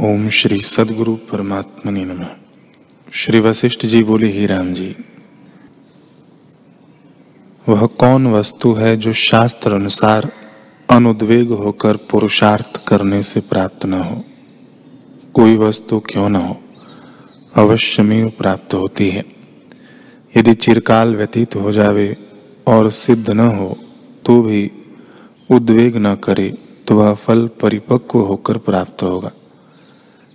ओम श्री सदगुरु परमात्मनि नमः। श्री वशिष्ठ जी बोले, ही राम जी, वह कौन वस्तु है जो शास्त्र अनुसार अनुद्वेग होकर पुरुषार्थ करने से प्राप्त न हो? कोई वस्तु क्यों न हो? अवश्य में प्राप्त होती है। यदि चिरकाल व्यतीत हो जावे और सिद्ध न हो तो भी उद्वेग न करे तो वह फल परिपक्व होकर प्राप्त होगा।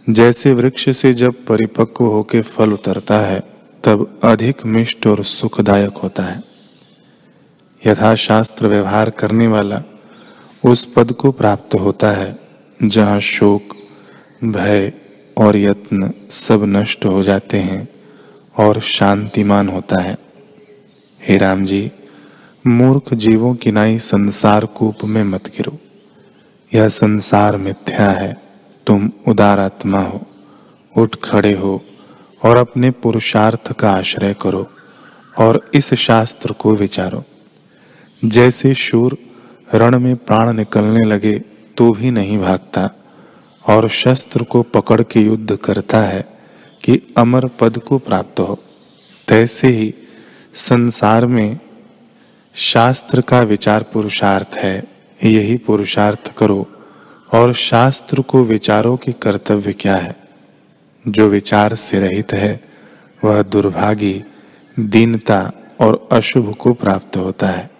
जैसे वृक्ष से जब परिपक्व होकर फल उतरता है, तब अधिक मिष्ट और सुखदायक होता है। यथा शास्त्र व्यवहार करने वाला उस पद को प्राप्त होता है, जहाँ शोक, भय और यत्न सब नष्ट हो जाते हैं और शांतिमान होता है। हे राम जी, मूर्ख जीवों की नाई संसार कूप में मत गिरो। यह संसार मिथ्या है। तुम उदार आत्मा हो। उठ खड़े हो और अपने पुरुषार्थ का आश्रय करो और इस शास्त्र को विचारो। जैसे शूर रण में प्राण निकलने लगे तो भी नहीं भागता और शस्त्र को पकड़ के युद्ध करता है कि अमर पद को प्राप्त हो। तैसे ही संसार में शास्त्र का विचार पुरुषार्थ है, यही पुरुषार्थ करो। और शास्त्र को विचारों के कर्तव्य क्या है? जो विचार से रहित है, वह दुर्भागी, दीनता और अशुभ को प्राप्त होता है।